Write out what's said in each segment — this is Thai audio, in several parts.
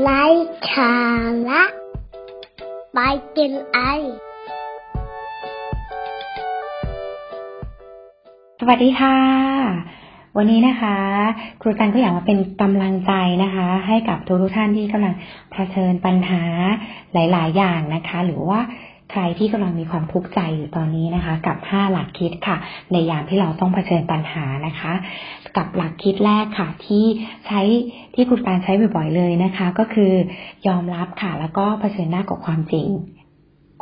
ไร้สาระไปกินไอ สวัสดีค่ะ วันนี้นะคะ ครูตันก็อยากมาเป็นกำลังใจนะคะ ให้กับทุกทุกท่านที่กำลังเผชิญปัญหาหลาย ๆ อย่างนะคะ หรือว่า ใครที่กำลังมีความทุกข์ใจอยู่ตอนนี้นะคะ กับ 5 หลักคิดค่ะ ในยามที่เราต้องเผชิญปัญหานะคะ กับหลักคิดแรกค่ะ ที่ใช้ที่คุณปานใช้บ่อยๆเลยนะคะ ก็คือยอมรับค่ะ แล้วก็เผชิญหน้ากับความจริง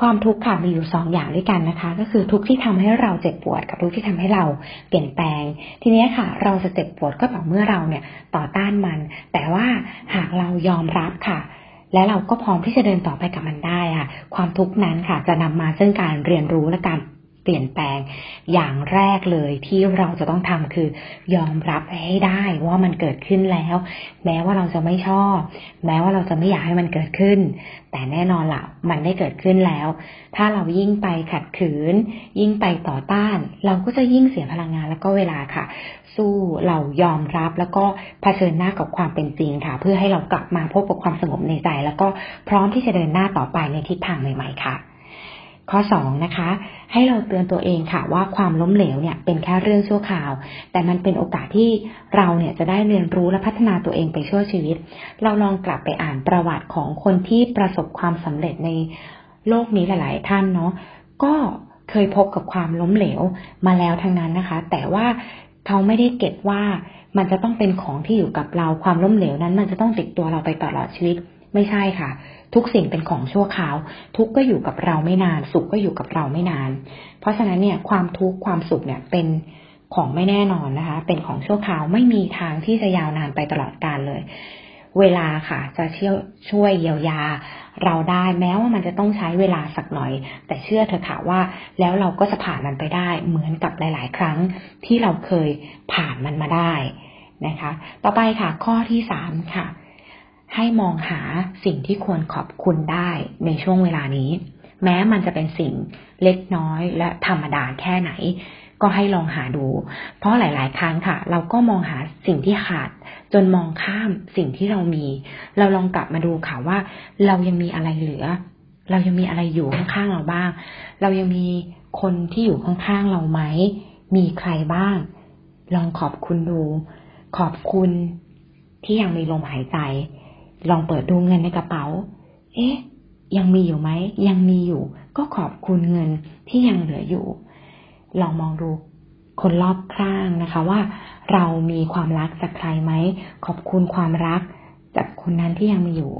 ความทุกข์ค่ะมีอยู่สองอย่างด้วยกันนะคะ ก็คือทุกข์ที่ทำให้เราเจ็บปวด กับทุกข์ที่ทำให้เราเปลี่ยนแปลง ทีนี้ค่ะ เราจะเจ็บปวดก็ต่อเมื่อเราเนี่ยต่อต้านมัน แต่ว่าหากเรายอมรับค่ะ และเราก็พร้อมที่จะเดินต่อไปกับมันได้ค่ะ ความทุกข์นั้นค่ะ จะนำมาซึ่งการเรียนรู้และการ เปลี่ยนแปลง อย่างแรกเลยที่เราจะต้องทำคือยอมรับให้ได้ว่ามันเกิดขึ้นแล้ว แม้ว่าเราจะไม่ชอบ แม้ว่าเราจะไม่อยากให้มันเกิดขึ้น แต่แน่นอนละ่ะ มันได้เกิดขึ้นแล้ว ถ้าเรายิ่งไปขัดขืน ยิ่งไปต่อต้าน เราก็จะยิ่งเสียพลังงานแล้วก็เวลาค่ะ สู้เรายอมรับแล้วก็เผชิญหน้ากับความเป็นจริงค่ะ เพื่อให้เรากลับมาพบกับความสงบในใจ แล้วก็พร้อมที่จะเดินหน้าต่อไปในทิศทางใหม่ๆค่ะ ข้อสองนะคะ ให้เราเตือนตัวเองค่ะว่าความล้มเหลวเนี่ยเป็นแค่เรื่องชั่วคราว แต่มันเป็นโอกาสที่เราเนี่ยจะได้เรียนรู้และพัฒนาตัวเองไปชั่วชีวิต เราลองกลับไปอ่านประวัติของคนที่ประสบความสำเร็จในโลกนี้หลาย ๆ ท่านเนาะก็เคยพบกับความล้มเหลวมาแล้วทั้งนั้นนะคะ แต่ว่าเขาไม่ได้เก็บว่ามันจะต้องเป็นของที่อยู่กับเราความล้มเหลวนั้น มันจะต้องติดตัวเราไปตลอดชีวิต ไม่ใช่ค่ะ ทุกสิ่งเป็นของชั่วคราว ทุกก็อยู่กับเราไม่นาน สุขก็อยู่กับเราไม่นาน เพราะฉะนั้นเนี่ยความทุกข์ความสุขเนี่ยเป็นของไม่แน่นอนนะคะ เป็นของชั่วคราวไม่มีทางที่จะยาวนานไปตลอดกาลเลย เวลาค่ะ จะเชี่ยวช่วยเยียวยา เราได้แม้ว่ามันจะต้องใช้เวลาสักหน่อย แต่เชื่อเถอะค่ะว่า แล้วเราก็จะผ่านมันไปได้ เหมือนกับหลาย ๆ ครั้งที่เราเคยผ่านมันมาได้นะคะ ต่อไปค่ะ ข้อที่สามค่ะ ให้มองหาสิ่งที่ควรขอบคุณได้ในช่วงเวลานี้ แม้มันจะเป็นสิ่งเล็กน้อยและธรรมดาแค่ไหน ก็ให้ลองหาดู เพราะหลาย ๆ ครั้งค่ะ เราก็มองหาสิ่งที่ขาด จนมองข้ามสิ่งที่เรามี เราลองกลับมาดูค่ะว่า เรายังมีอะไรเหลือ เรายังมีอะไรอยู่ข้างๆเราบ้าง เรายังมีคนที่อยู่ข้างๆเราไหม มีใครบ้าง ลองขอบคุณดู ขอบคุณที่ยังมีลมหายใจ ลองเปิดดูเงินในกระเป๋า เอ๊ะ ยังมีอยู่ไหม ยังมีอยู่ ก็ขอบคุณเงินที่ยังเหลืออยู่ ลองมองดูคนรอบข้างนะคะว่า เรามีความรักจากใครไหม ขอบคุณความรักจากคนนั้นที่ยังมีอยู่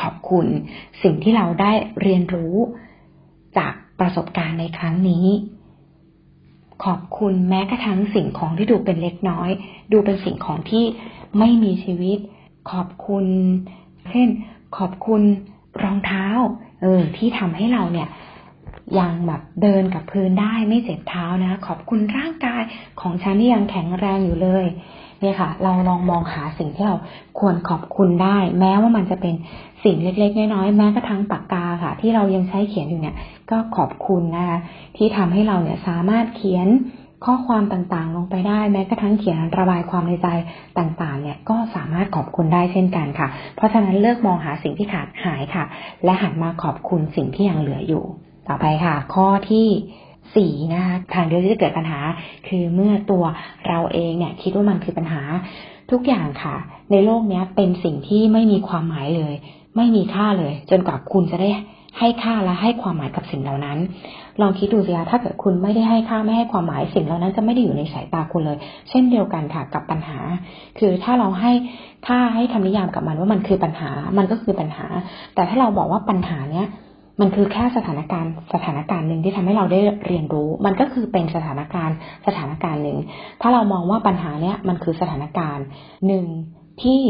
ขอบคุณสิ่งที่เราได้เรียนรู้จากประสบการณ์ในครั้งนี้ ขอบคุณแม้กระทั่งสิ่งของที่ดูเป็นเล็กน้อย ดูเป็นสิ่งของที่ไม่มีชีวิต ขอบคุณ เช่น ขอบคุณรองเท้า เออ ที่ทำให้เราเนี่ยยังแบบเดินกับพื้นได้ไม่เจ็บเท้านะ ขอบคุณร่างกายของฉันที่ยังแข็งแรงอยู่เลย เนี่ยค่ะ เราลองมองหาสิ่งที่เราควรขอบคุณได้ แม้ว่ามันจะเป็นสิ่งเล็กๆน้อยๆแม้กระทั่งปากกาค่ะ ที่เรายังใช้เขียนอยู่เนี่ย ก็ขอบคุณนะคะที่ทำให้เราเนี่ยสามารถเขียน ข้อความต่างๆ ลงไปได้แม้กระทั่งเขียนระบายความในใจต่างๆ เนี่ยก็สามารถขอบคุณได้เช่นกันค่ะ เพราะฉะนั้นเลิกมองหาสิ่งที่ขาดหายค่ะ และหันมาขอบคุณสิ่งที่ยังเหลืออยู่ ต่อไปค่ะ ข้อที่สี่นะคะทางเดียวที่จะเกิดปัญหา คือเมื่อตัวเราเองเนี่ยคิดว่ามันคือปัญหาทุกอย่างค่ะ ในโลกนี้เป็นสิ่งที่ไม่มีความหมายเลย ไม่มีค่าเลย จนกว่าคุณจะได้ ให้ค่าและให้ความหมายกับสิ่งเหล่านั้น ลองคิดดูสิคะถ้าเกิดคุณไม่ได้ให้ค่าไม่ให้ความหมายสิ่งเหล่านั้นจะไม่ได้อยู่ในสายตาคุณเลย เช่นเดียวกันค่ะกับปัญหา คือถ้าเราให้ค่าให้คำนิยามกับมันว่ามันคือปัญหา มันก็คือปัญหา แต่ถ้าเราบอกว่าปัญหาเนี้ยมันคือแค่สถานการณ์สถานการณ์หนึ่งที่ทำให้เราได้เรียนรู้ มันก็คือเป็นสถานการณ์สถานการณ์หนึ่ง ถ้าเรามองว่าปัญหาเนี้ยมันคือสถานการณ์หนึ่ง ที่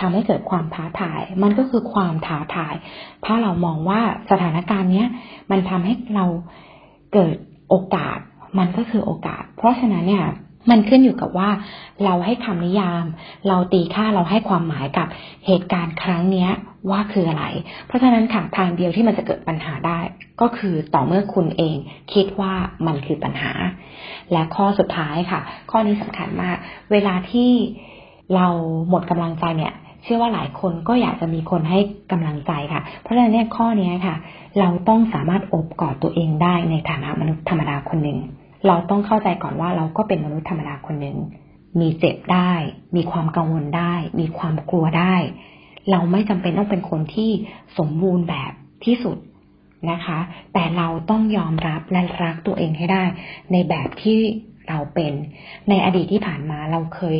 ทำให้เกิดความท้าทาย มันก็คือความท้าทาย ถ้าเรามองว่าสถานการณ์เนี้ยมันทำให้เราเกิดโอกาส มันก็คือโอกาส เพราะฉะนั้นเนี่ยมันขึ้นอยู่กับว่าเราให้คำนิยาม เราตีค่าเราให้ความหมายกับเหตุการณ์ครั้งนี้ว่าคืออะไร เพราะฉะนั้นค่ะทางเดียวที่มันจะเกิดปัญหาได้ ก็คือต่อเมื่อคุณเองคิดว่ามันคือปัญหา และข้อสุดท้ายค่ะ ข้อนี้สำคัญมาก เวลาที่ เราหมดกำลังใจเนี่ย เชื่อว่าหลายคนก็อยากจะมีคนให้กำลังใจค่ะ เพราะฉะนั้นเนี่ยข้อนี้ค่ะ เราต้องสามารถอบกอดตัวเองได้ในฐานะมนุษย์ธรรมดาคนหนึ่งเราต้องเข้าใจก่อนว่าเราก็เป็นมนุษย์ธรรมดาคนหนึ่งมีเจ็บได้ มีความกังวลได้ มีความกลัวได้ เราไม่จำเป็นต้องเป็นคนที่สมบูรณ์แบบที่สุดนะคะ แต่เราต้องยอมรับและรักตัวเองให้ได้ ในแบบที่เราเป็น ในอดีตที่ผ่านมาเราเคย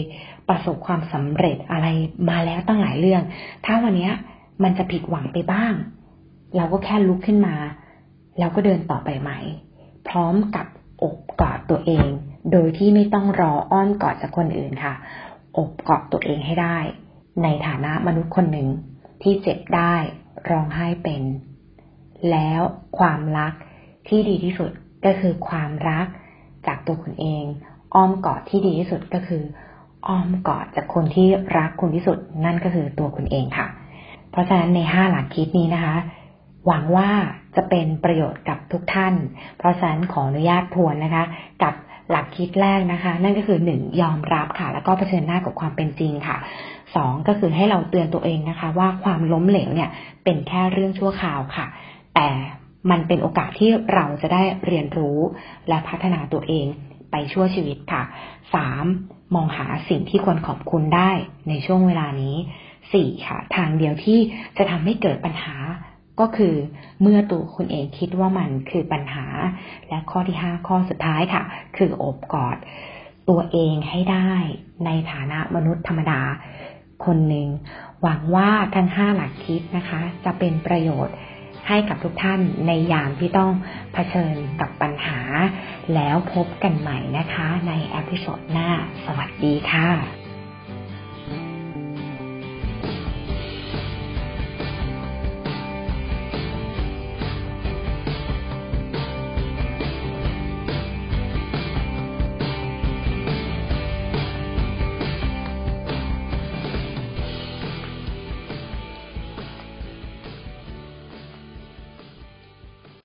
ประสบความสำเร็จอะไรมาแล้วตั้งหลายเรื่อง ถ้าวันนี้มันจะผิดหวังไปบ้าง เราก็แค่ลุกขึ้นมา แล้วก็เดินต่อไปใหม่ พร้อมกับอกกอดตัวเอง โดยที่ไม่ต้องรออ้อนกอดจากคนอื่นค่ะ อบกอดตัวเองให้ได้ ในฐานะมนุษย์คนหนึ่งที่เจ็บได้ร้องไห้เป็น แล้วความรักที่ดีที่สุดก็คือความรักจากตัวคุณเอง อ้อมกอดที่ดีที่สุดก็คือ อ้อมกอดจากคนที่รักคุณที่สุดนั่นก็คือตัวคุณเองค่ะ เพราะฉะนั้นในห้าหลักคิดนี้นะคะ หวังว่าจะเป็นประโยชน์กับทุกท่าน เพราะฉะนั้นขออนุญาตทวนนะคะ กับหลักคิดแรกนะคะ นั่นก็คือหนึ่งยอมรับค่ะ แล้วก็เผชิญหน้ากับความเป็นจริงค่ะสองก็คือให้เราเตือนตัวเองนะคะ ว่าความล้มเหลวเนี่ยเป็นแค่เรื่องชั่วคราวค่ะ แต่มันเป็นโอกาสที่เราจะได้เรียนรู้และพัฒนาตัวเอง ไปชั่วชีวิตค่ะสามมองหาสิ่งที่ควรขอบคุณได้ในช่วงเวลานี้สี่ค่ะ ทางเดียวที่จะทำให้เกิดปัญหาก็คือเมื่อตัวคุณเองคิดว่ามันคือปัญหา และข้อที่ห้าข้อสุดท้ายค่ะ คืออบกอด ตัวเองให้ได้ในฐานะมนุษย์ธรรมดา คนหนึ่ง หวังว่าทั้งห้าหลักคิดนะคะ จะเป็นประโยชน์ ให้กับทุกท่านในยามที่ต้องเผชิญกับปัญหา แล้วพบกันใหม่นะคะ ในอพิโซดหน้า สวัสดีค่ะ